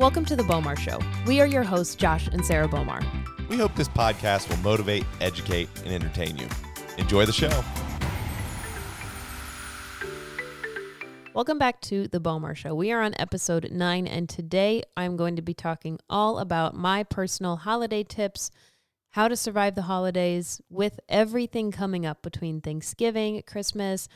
Welcome to the Bowmar Show. We are your hosts, Josh and Sarah Bowmar. We hope this podcast will motivate, educate, and entertain you. Enjoy the show. Welcome back to the Bowmar Show. We are on episode nine, and today I'm going to be talking all about my personal holiday tips, how to survive the holidays with everything coming up between Thanksgiving, Christmas,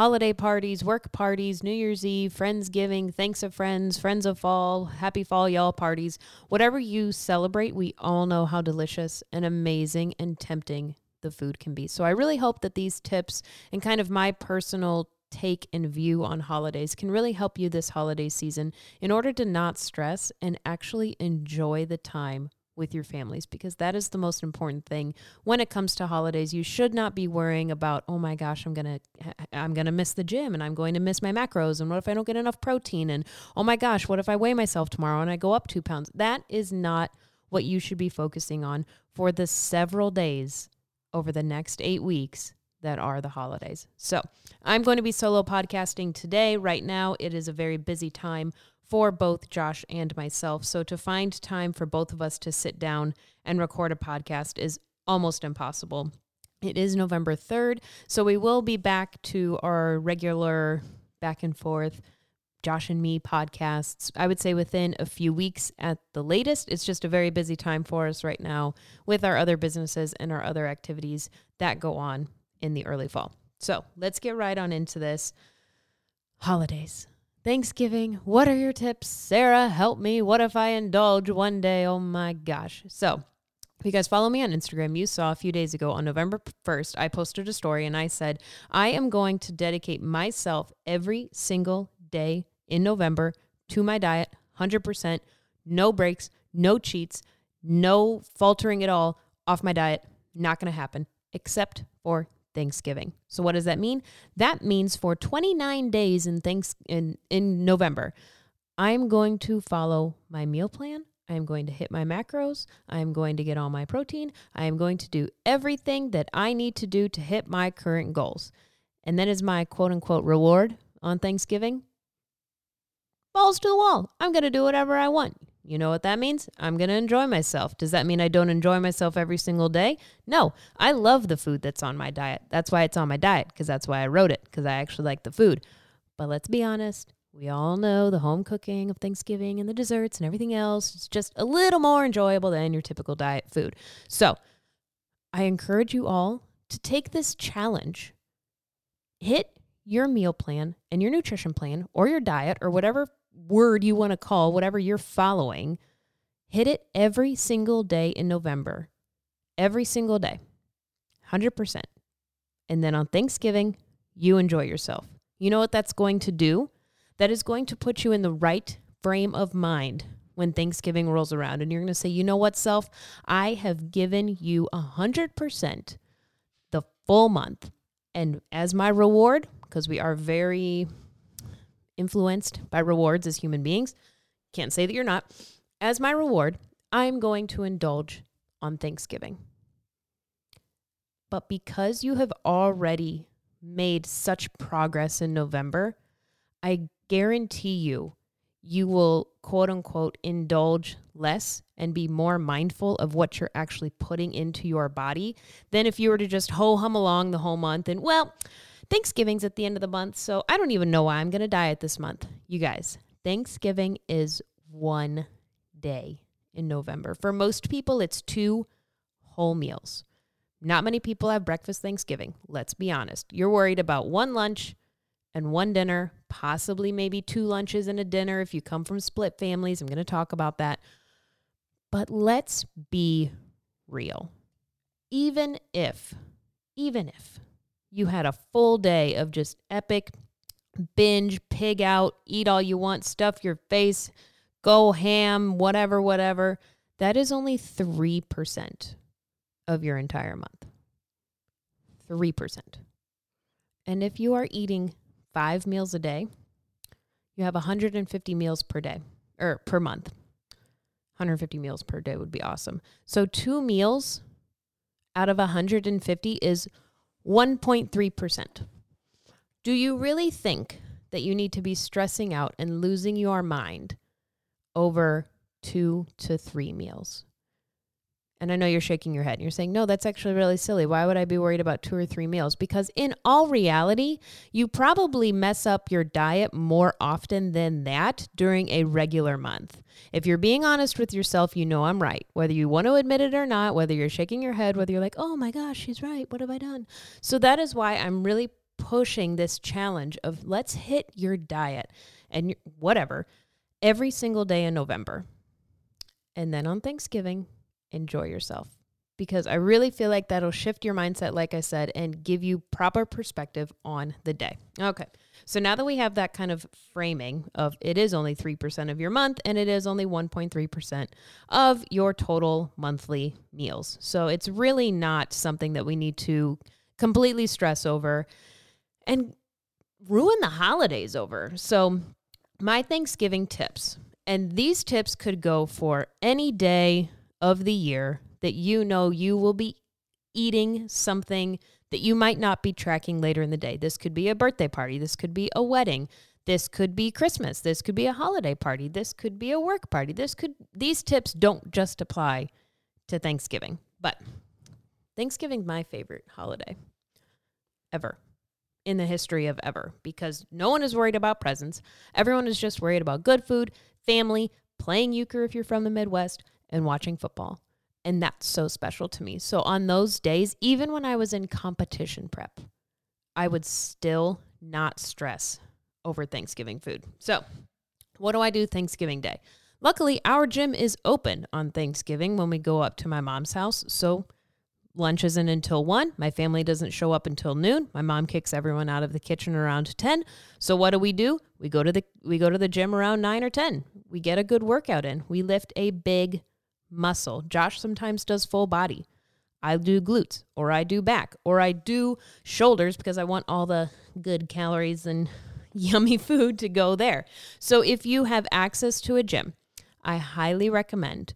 holiday parties, work parties, New Year's Eve, Friendsgiving, Thanks of Friends, Friends of Fall, Happy Fall Y'all parties. Whatever you celebrate, we all know how delicious and amazing and tempting the food can be. So I really hope that these tips and kind of my personal take and view on holidays can really help you this holiday season in order to not stress and actually enjoy the time with your families because that is the most important thing. When it comes to holidays you should not be worrying about oh my gosh i'm going to i'm going to miss the gym and i'm going to miss my macros and what if i don't get enough protein and oh my gosh what if i weigh myself tomorrow and i go up 2 pounds? That is not what you should be focusing on for the several days over the next 8 weeks that are the holidays. So, I'm going to be solo podcasting today. Right now, it is a very busy time for both Josh and myself. So to find time for both of us to sit down and record a podcast is almost impossible. It is November 3rd, so we will be back to our regular back and forth Josh and me podcasts. I would say within a few weeks at the latest. It's just a very busy time for us right now with our other businesses and our other activities that go on in the early fall. So let's get right on into this. Holidays. Thanksgiving. What are your tips? Sarah, help me. What if I indulge one day? Oh my gosh. So, if you guys follow me on Instagram, you saw a few days ago on November 1st, I posted a story and I said, I am going to dedicate myself every single day in November to my diet, 100%, no breaks, no cheats, no faltering at all off my diet. Not going to happen, except for Thanksgiving. So what does that mean? That means for 29 days in thanks in in November, I'm going to follow my meal plan. I am going to hit my macros. I am going to get all my protein. I am going to do everything that I need to do to hit my current goals. And then is my quote unquote reward on Thanksgiving. Balls to the wall. I'm going to do whatever I want. You know what that means? I'm going to enjoy myself. Does that mean I don't enjoy myself every single day? No, I love the food that's on my diet. That's why it's on my diet, because that's why I wrote it, because I actually like the food. But let's be honest, we all know the home cooking of Thanksgiving and the desserts and everything else is just a little more enjoyable than your typical diet food. So I encourage you all to take this challenge. Hit your meal plan and your nutrition plan or your diet or whatever word you want to call, whatever you're following, hit it every single day in November. Every single day. 100%. And then on Thanksgiving, you enjoy yourself. You know what that's going to do? That is going to put you in the right frame of mind when Thanksgiving rolls around. And you're going to say, you know what, self? I have given you 100% the full month. And as my reward, because we are very influenced by rewards as human beings. Can't say that you're not. As my reward, I'm going to indulge on Thanksgiving. But because you have already made such progress in November, I guarantee you, you will quote unquote indulge less and be more mindful of what you're actually putting into your body than if you were to just ho hum along the whole month and, well, Thanksgiving's at the end of the month, so I don't even know why I'm going to diet this month. You guys, Thanksgiving is one day in November. For most people, it's two whole meals. Not many people have breakfast Thanksgiving. Let's be honest. You're worried about one lunch and one dinner, possibly maybe two lunches and a dinner if you come from split families. I'm going to talk about that. But let's be real. Even if, even if you had a full day of just epic binge, pig out, eat all you want, stuff your face, go ham, whatever, whatever. That is only 3% of your entire month. 3%. And if you are eating five meals a day, you have 150 meals per day or per month. 150 meals per day would be awesome. So, two meals out of 150 is 1.3%. Do you really think that you need to be stressing out and losing your mind over two to three meals. And I know you're shaking your head and you're saying, no, that's actually really silly. Why would I be worried about two or three meals? Because in all reality, you probably mess up your diet more often than that during a regular month. If you're being honest with yourself, you know I'm right. Whether you want to admit it or not, whether you're shaking your head, whether you're like, oh my gosh, she's right. What have I done? So that is why I'm really pushing this challenge of let's hit your diet and whatever every single day in November. And then on Thanksgiving, enjoy yourself because I really feel like that'll shift your mindset, like I said, and give you proper perspective on the day. Okay. So now that we have that kind of framing of it is only 3% of your month and it is only 1.3% of your total monthly meals. So it's really not something that we need to completely stress over and ruin the holidays over. So, my Thanksgiving tips, and these tips could go for any day of the year that you know you will be eating something that you might not be tracking later in the day. This could be a birthday party, this could be a wedding, this could be Christmas, this could be a holiday party, this could be a work party. This could these tips don't just apply to Thanksgiving. But Thanksgiving's my favorite holiday ever in the history of ever because no one is worried about presents. Everyone is just worried about good food, family, playing euchre if you're from the Midwest, and watching football. And that's so special to me. So on those days, even when I was in competition prep, I would still not stress over Thanksgiving food. So, what do I do Thanksgiving Day? Luckily, our gym is open on Thanksgiving when we go up to my mom's house. So, lunch isn't until 1. My family doesn't show up until noon. My mom kicks everyone out of the kitchen around 10. So what do we do? We go to the we go to the gym around 9 or 10. We get a good workout in. We lift a big muscle. Josh sometimes does full body. I do glutes or I do back or I do shoulders because I want all the good calories and yummy food to go there. So if you have access to a gym, I highly recommend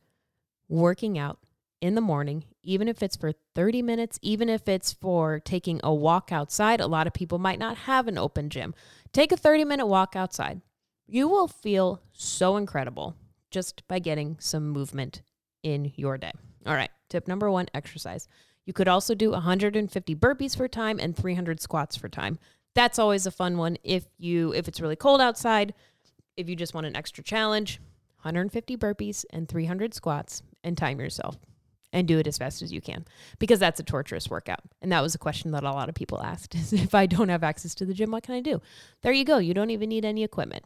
working out in the morning, even if it's for 30 minutes, even if it's for taking a walk outside. A lot of people might not have an open gym. Take a 30 minute walk outside. You will feel so incredible just by getting some movement in your day. All right, tip number one exercise. You could also do 150 burpees for time and 300 squats for time. That's always a fun one if you if it's really cold outside, if you just want an extra challenge, 150 burpees and 300 squats and time yourself and do it as fast as you can because that's a torturous workout. And that was a question that a lot of people asked is if I don't have access to the gym, what can I do? There you go. You don't even need any equipment.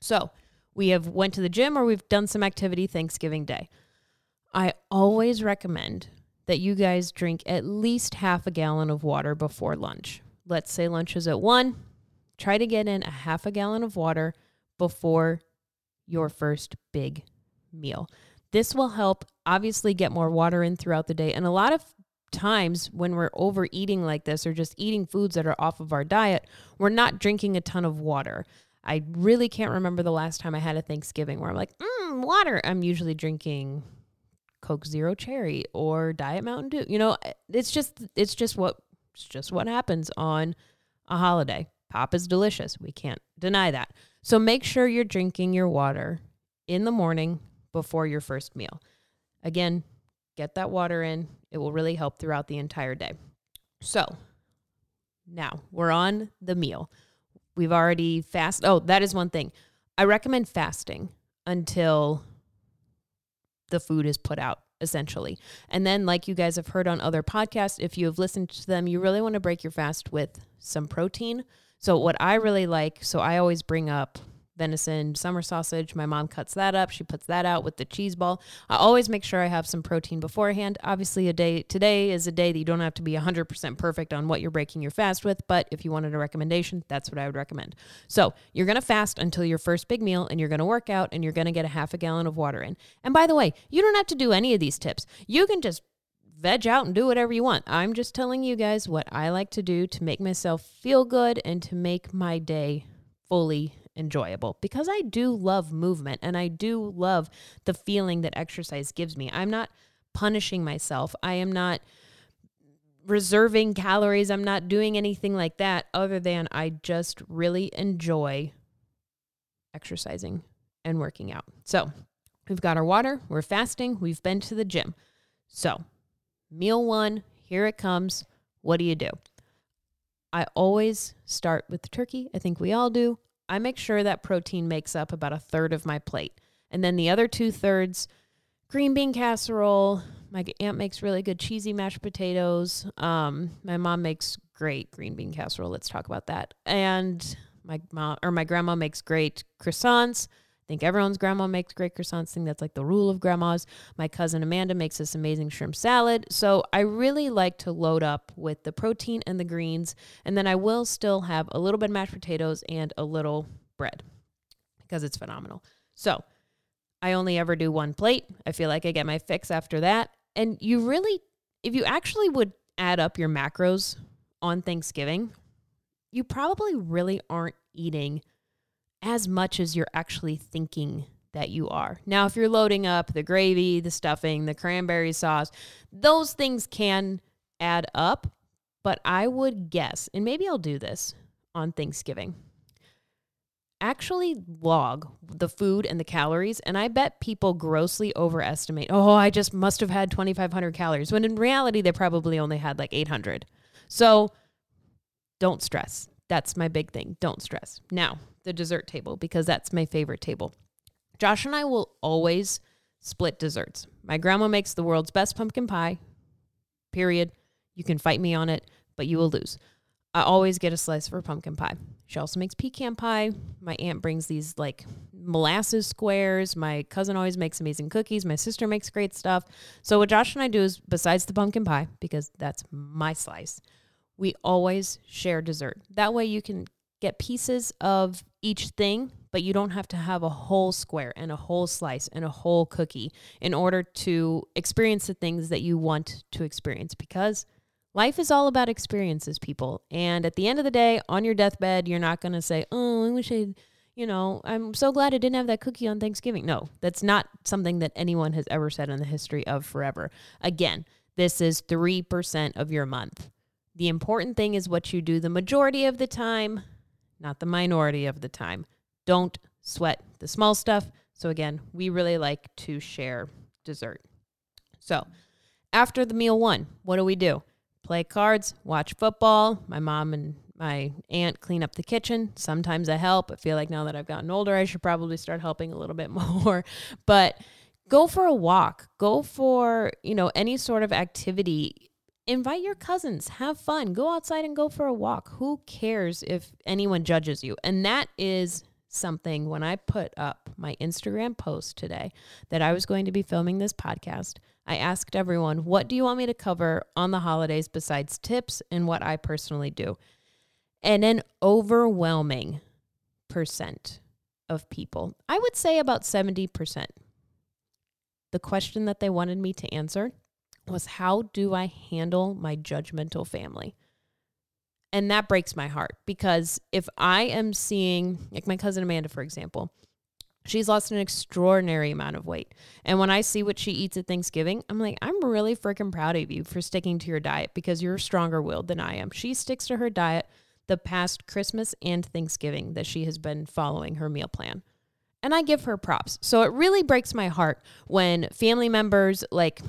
So, we have went to the gym or we've done some activity Thanksgiving Day. I always recommend that you guys drink at least half a gallon of water before lunch. Let's say lunch is at one. Try to get in a half a gallon of water before your first big meal. This will help obviously get more water in throughout the day. And a lot of times when we're overeating like this or just eating foods that are off of our diet, we're not drinking a ton of water. I really can't remember the last time I had a Thanksgiving where I'm like, mm, water. I'm usually drinking Coke Zero Cherry or Diet Mountain Dew. You know, eh, it's just it's just what it's just what happens on a holiday. Pop is delicious. We can't deny that. So make sure you're drinking your water in the morning before your first meal. Again, get that water in. It will really help throughout the entire day. So, now we're on the meal. We've already fast. Oh, that is one thing. I recommend fasting until the food is put out essentially. And then, like you guys have heard on other podcasts, if you have listened to them, you really want to break your fast with some protein. So, what I really like, so I always bring up venison summer sausage. My mom cuts that up. She puts that out with the cheese ball. I always make sure I have some protein beforehand. Obviously, a day today is a day that you don't have to be 100% perfect on what you're breaking your fast with, but if you wanted a recommendation, that's what I would recommend. So, you're going to fast until your first big meal and you're going to work out and you're going to get a half a gallon of water in. And by the way, you don't have to do any of these tips. You can just veg out and do whatever you want. I'm just telling you guys what I like to do to make myself feel good and to make my day fully enjoyable because I do love movement and I do love the feeling that exercise gives me. I'm not punishing myself. I am not reserving calories. I'm not doing anything like that other than I just really enjoy exercising and working out. So we've got our water, we're fasting, we've been to the gym. So, meal one, here it comes. What do you do? I always start with the turkey. I think we all do. I make sure that protein makes up about a third of my plate. And then the other two thirds, green bean casserole. My aunt makes really good cheesy mashed potatoes. Um, my mom makes great green bean casserole. Let's talk about that. And my mom or my grandma makes great croissants. Think everyone's grandma makes great croissants. I think that's like the rule of grandmas. My cousin Amanda makes this amazing shrimp salad. So I really like to load up with the protein and the greens. And then I will still have a little bit of mashed potatoes and a little bread because it's phenomenal. So I only ever do one plate. I feel like I get my fix after that. And you really, if you actually would add up your macros on Thanksgiving, you probably really aren't eating as much as you're actually thinking that you are. Now, if you're loading up the gravy, the stuffing, the cranberry sauce, those things can add up. But I would guess, and maybe I'll do this on Thanksgiving, actually log the food and the calories. And I bet people grossly overestimate, oh, I just must have had 2,500 calories, when in reality, they probably only had like 800. So don't stress. That's my big thing. Don't stress. Now, the dessert table, because that's my favorite table. Josh and I will always split desserts. My grandma makes the world's best pumpkin pie, period. You can fight me on it, but you will lose. I always get a slice for pumpkin pie. She also makes pecan pie. My aunt brings these like molasses squares. My cousin always makes amazing cookies. My sister makes great stuff. So, what Josh and I do is, besides the pumpkin pie, because that's my slice, we always share dessert. That way you can get pieces of each thing, but you don't have to have a whole square and a whole slice and a whole cookie in order to experience the things that you want to experience because life is all about experiences, people. And at the end of the day, on your deathbed, you're not going to say, "Oh, I wish I you know, I'm so glad I didn't have that cookie on Thanksgiving. No, that's not something that anyone has ever said in the history of forever. Again, this is 3% of your month. The important thing is what you do the majority of the time, not the minority of the time. Don't sweat the small stuff. So, again, we really like to share dessert. So, after the meal one, what do we do? Play cards, watch football. My mom and my aunt clean up the kitchen. Sometimes I help. I feel like now that I've gotten older, I should probably start helping a little bit more. But go for a walk, go for, you know, any sort of activity invite your cousins, have fun, go outside and go for a walk. Who cares if anyone judges you? And that is something when I put up my Instagram post today that I was going to be filming this podcast. I asked everyone, what do you want me to cover on the holidays besides tips and what I personally do? And an overwhelming percent of people, I would say about 70%, the question that they wanted me to answer was how do I handle my judgmental family? And that breaks my heart because if I am seeing, like my cousin Amanda, for example, she's lost an extraordinary amount of weight. And when I see what she eats at Thanksgiving, I'm like, I'm really freaking proud of you for sticking to your diet because you're stronger willed than I am. She sticks to her diet the past Christmas and Thanksgiving that she has been following her meal plan. And I give her props. So it really breaks my heart when family members like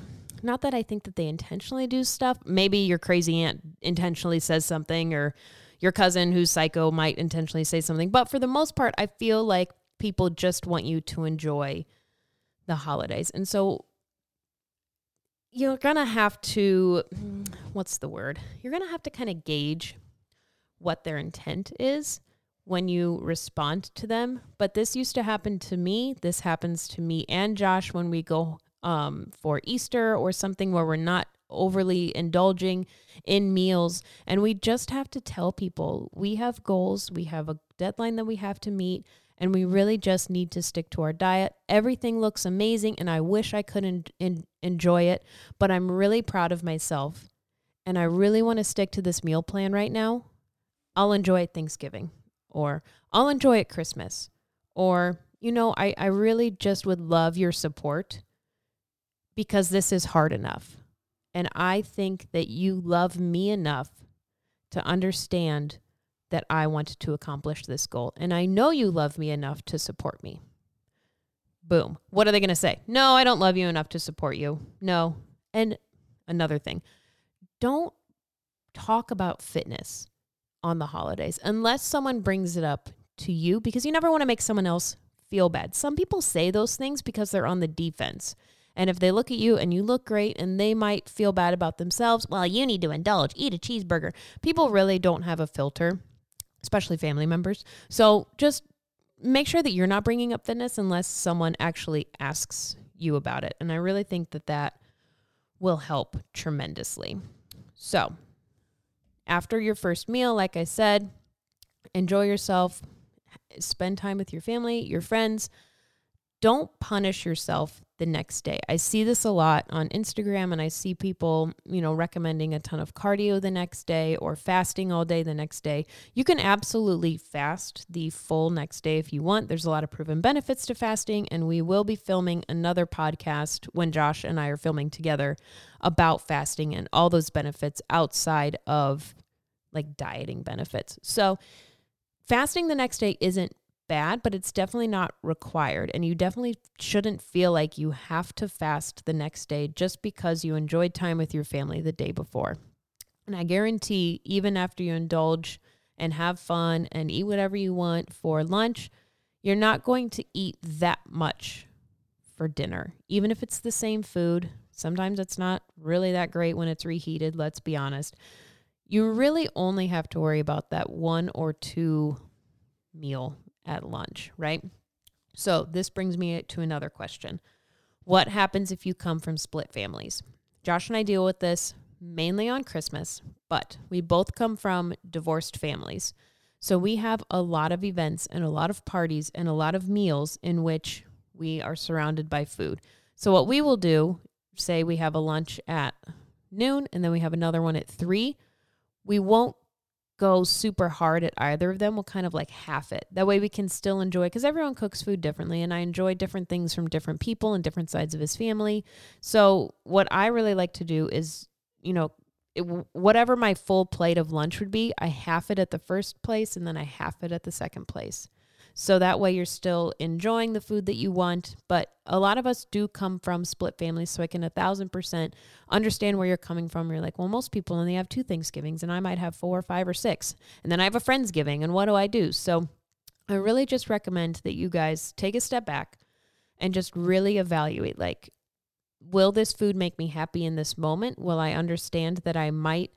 not that I think that they intentionally do stuff. Maybe your crazy aunt intentionally says something, or your cousin who's psycho might intentionally say something. But for the most part, I feel like people just want you to enjoy the holidays. And so you're going to have to, what's the word? You're going to have to kind of gauge what their intent is when you respond to them. But this used to happen to me. This happens to me and Josh when we go um, for Easter or something where we're not overly indulging in meals. And we just have to tell people we have goals, we have a deadline that we have to meet, and we really just need to stick to our diet. Everything looks amazing, and I wish I could en- en- enjoy it, but I'm really proud of myself. And I really want to stick to this meal plan right now. I'll enjoy it Thanksgiving, or I'll enjoy it Christmas, or, you know, I, I really just would love your support because this is hard enough. And I think that you love me enough to understand that I want to accomplish this goal. And I know you love me enough to support me. Boom. What are they going to say? No, I don't love you enough to support you. No. And another thing, don't talk about fitness on the holidays unless someone brings it up to you because you never want to make someone else feel bad. Some people say those things because they're on the defense. And if they look at you and you look great and they might feel bad about themselves, well, you need to indulge, eat a cheeseburger. People really don't have a filter, especially family members. So just make sure that you're not bringing up fitness unless someone actually asks you about it. And I really think that that will help tremendously. So, after your first meal, like I said, enjoy yourself, spend time with your family, your friends. Don't punish yourself the next day. I see this a lot on Instagram and I see people, you know, recommending a ton of cardio the next day or fasting all day the next day. You can absolutely fast the full next day if you want. There's a lot of proven benefits to fasting and we will be filming another podcast when Josh and I are filming together about fasting and all those benefits outside of like dieting benefits. So, fasting the next day isn't bad, but it's definitely not required. And you definitely shouldn't feel like you have to fast the next day just because you enjoyed time with your family the day before. And I guarantee, even after you indulge and have fun and eat whatever you want for lunch, you're not going to eat that much for dinner, even if it's the same food. Sometimes it's not really that great when it's reheated, let's be honest. You really only have to worry about that one or two meal at lunch, right? So this brings me to another question. What happens if you come from split families? Josh and I deal with this mainly on Christmas, but we both come from divorced families. So we have a lot of events and a lot of parties and a lot of meals in which we are surrounded by food. So what we will do, say we have a lunch at noon and then we have another one at 3, we won't go super hard at either of them, we'll kind of like half it. That way we can still enjoy because everyone cooks food differently and I enjoy different things from different people and different sides of his family. So what I really like to do is, you know, it, whatever my full plate of lunch would be, I half it at the first place and then I half it at the second place. So that way you're still enjoying the food that you want. But a lot of us do come from split families. So I can a thousand percent understand where you're coming from. You're like, well, most people only have two Thanksgivings and I might have four or five or six. And then I have a Friendsgiving. And what do I do? So I really just recommend that you guys take a step back and just really evaluate like, will this food make me happy in this moment? Will I understand that I might,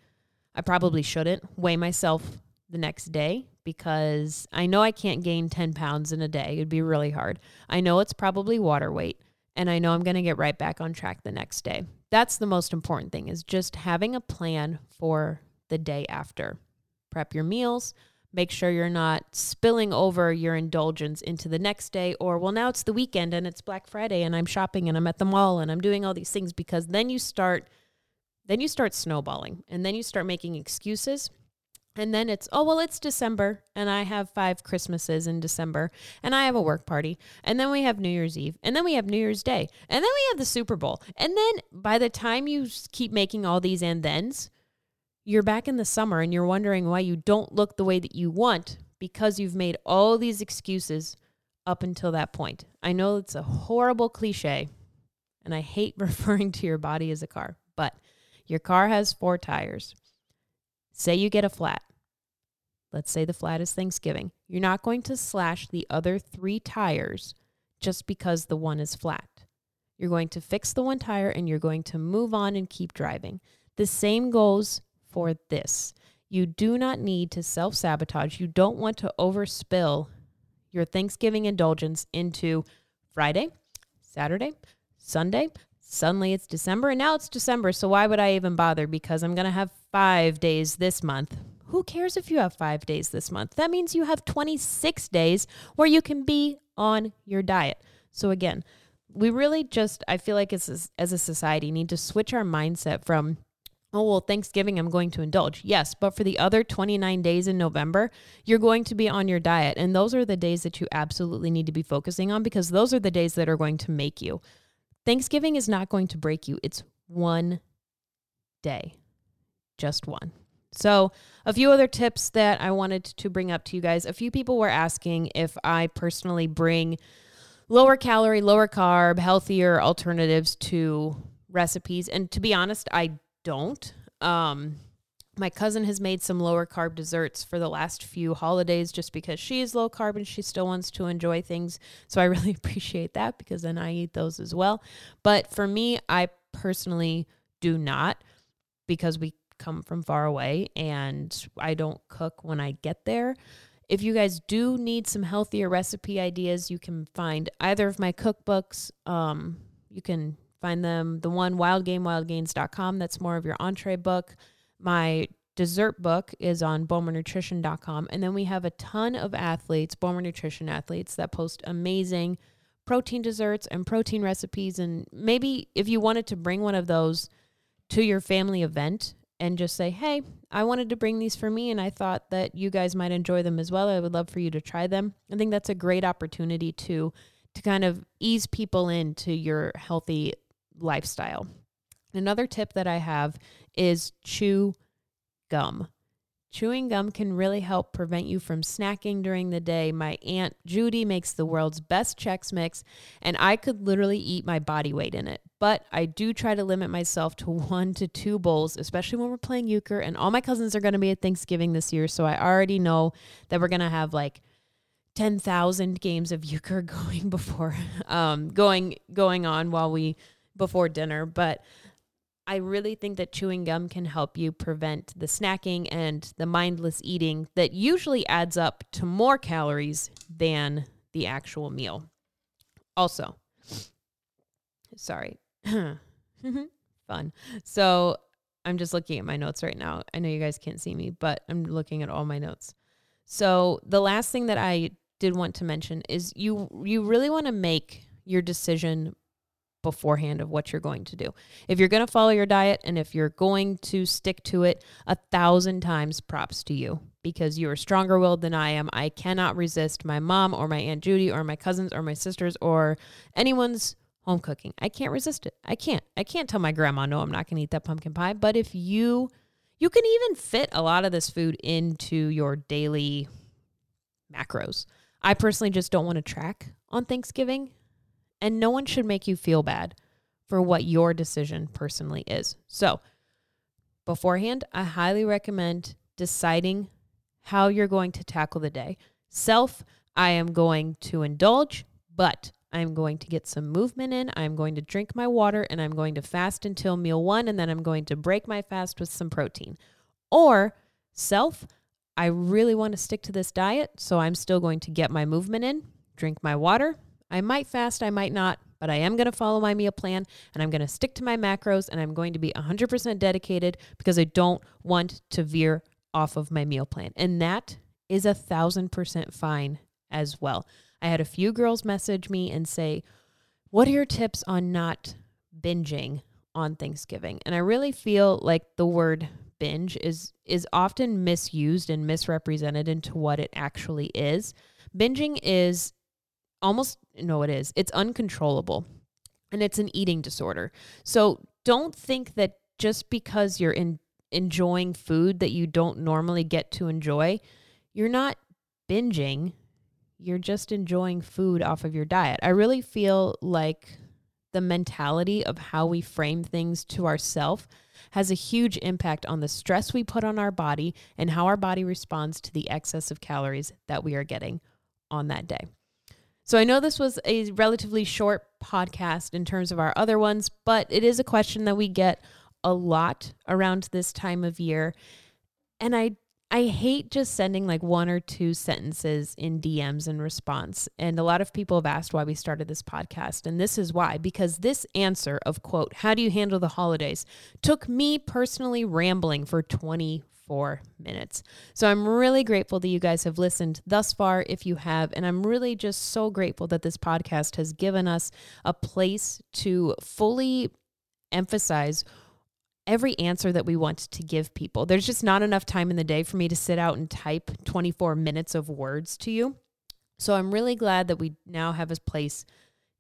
I probably shouldn't weigh myself the next day because I know I can't gain 10 pounds in a day. It'd be really hard. I know it's probably water weight and I know I'm going to get right back on track the next day. That's the most important thing is just having a plan for the day after. Prep your meals, make sure you're not spilling over your indulgence into the next day or well now it's the weekend and it's Black Friday and I'm shopping and I'm at the mall and I'm doing all these things because then you start then you start snowballing and then you start making excuses and then it's, oh, well, it's December and I have five Christmases in December and I have a work party. And then we have New Year's Eve and then we have New Year's Day and then we have the Super Bowl. And then by the time you keep making all these and thens, you're back in the summer and you're wondering why you don't look the way that you want because you've made all these excuses up until that point. I know it's a horrible cliche and I hate referring to your body as a car, but your car has four tires. Say you get a flat. Let's say the flat is Thanksgiving. You're not going to slash the other three tires just because the one is flat. You're going to fix the one tire and you're going to move on and keep driving. The same goes for this. You do not need to self sabotage. You don't want to overspill your Thanksgiving indulgence into Friday, Saturday, Sunday, suddenly it's December and now it's December. So why would I even bother? Because I'm going to have five days this month. Who cares if you have five days this month? That means you have 26 days where you can be on your diet. So again, we really just, I feel like as as a society, need to switch our mindset from, oh, well, Thanksgiving, I'm going to indulge. Yes, but for the other 29 days in November, you're going to be on your diet. And those are the days that you absolutely need to be focusing on because those are the days that are going to make you. Thanksgiving is not going to break you. It's one day, just one. So, a few other tips that I wanted to bring up to you guys. A few people were asking if I personally bring lower calorie, lower carb, healthier alternatives to recipes. And to be honest, I don't. Um, my cousin has made some lower carb desserts for the last few holidays just because she is low carb and she still wants to enjoy things. So I really appreciate that because then I eat those as well. But for me, I personally do not because we come from far away and I don't cook when I get there. If you guys do need some healthier recipe ideas, you can find either of my cookbooks. Um, you can find them the one wildgamewildgains.com that's more of your entree book. My dessert book is on bowmarnutrition.com and then we have a ton of athletes, Bowmar Nutrition athletes that post amazing protein desserts and protein recipes and maybe if you wanted to bring one of those to your family event and just say, hey, I wanted to bring these for me and I thought that you guys might enjoy them as well. I would love for you to try them. I think that's a great opportunity to to kind of ease people into your healthy lifestyle. Another tip that I have is chew gum. Chewing gum can really help prevent you from snacking during the day. My Aunt Judy makes the world's best Chex Mix, and I could literally eat my body weight in it. But I do try to limit myself to one to two bowls, especially when we're playing euchre. And all my cousins are going to be at Thanksgiving this year, so I already know that we're going to have like 10,000 games of euchre going before um going going on while we before dinner, but I really think that chewing gum can help you prevent the snacking and the mindless eating that usually adds up to more calories than the actual meal. Also, sorry. Fun. So, I'm just looking at my notes right now. I know you guys can't see me, but I'm looking at all my notes. So, the last thing that I did want to mention is you you really want to make your decision beforehand of what you're going to do. If you're going to follow your diet and if you're going to stick to it, a thousand times props to you because you are stronger willed than I am. I cannot resist my mom or my Aunt Judy or my cousins or my sisters or anyone's home cooking. I can't resist it. I can't. I can't tell my grandma, no, I'm not going to eat that pumpkin pie. But if you, you can even fit a lot of this food into your daily macros. I personally just don't want to track on Thanksgiving. And no one should make you feel bad for what your decision personally is. So, beforehand, I highly recommend deciding how you're going to tackle the day. Self, I am going to indulge, but I'm going to get some movement in. I'm going to drink my water and I'm going to fast until meal one, and then I'm going to break my fast with some protein. Or self, I really want to stick to this diet, so I'm still going to get my movement in, drink my water, I might fast, I might not, but I am going to follow my meal plan and I'm going to stick to my macros and I'm going to be 100% dedicated because I don't want to veer off of my meal plan. And that is a thousand percent fine as well. I had a few girls message me and say, What are your tips on not binging on Thanksgiving? And I really feel like the word binge is is often misused and misrepresented into what it actually is. Binging is almost no, it is. It's uncontrollable and it's an eating disorder. So don't think that just because you're in, enjoying food that you don't normally get to enjoy, you're not binging. You're just enjoying food off of your diet. I really feel like the mentality of how we frame things to ourselves has a huge impact on the stress we put on our body and how our body responds to the excess of calories that we are getting on that day. So I know this was a relatively short podcast in terms of our other ones, but it is a question that we get a lot around this time of year. And I I hate just sending like one or two sentences in DMs in response. And a lot of people have asked why we started this podcast. And this is why, because this answer of quote, how do you handle the holidays took me personally rambling for 20 four minutes. So I'm really grateful that you guys have listened thus far, if you have. And I'm really just so grateful that this podcast has given us a place to fully emphasize every answer that we want to give people. There's just not enough time in the day for me to sit out and type 24 minutes of words to you. So I'm really glad that we now have a place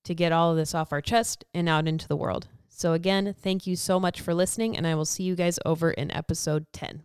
to get all of this off our chest and out into the world. So, again, thank you so much for listening, and I will see you guys over in episode 10.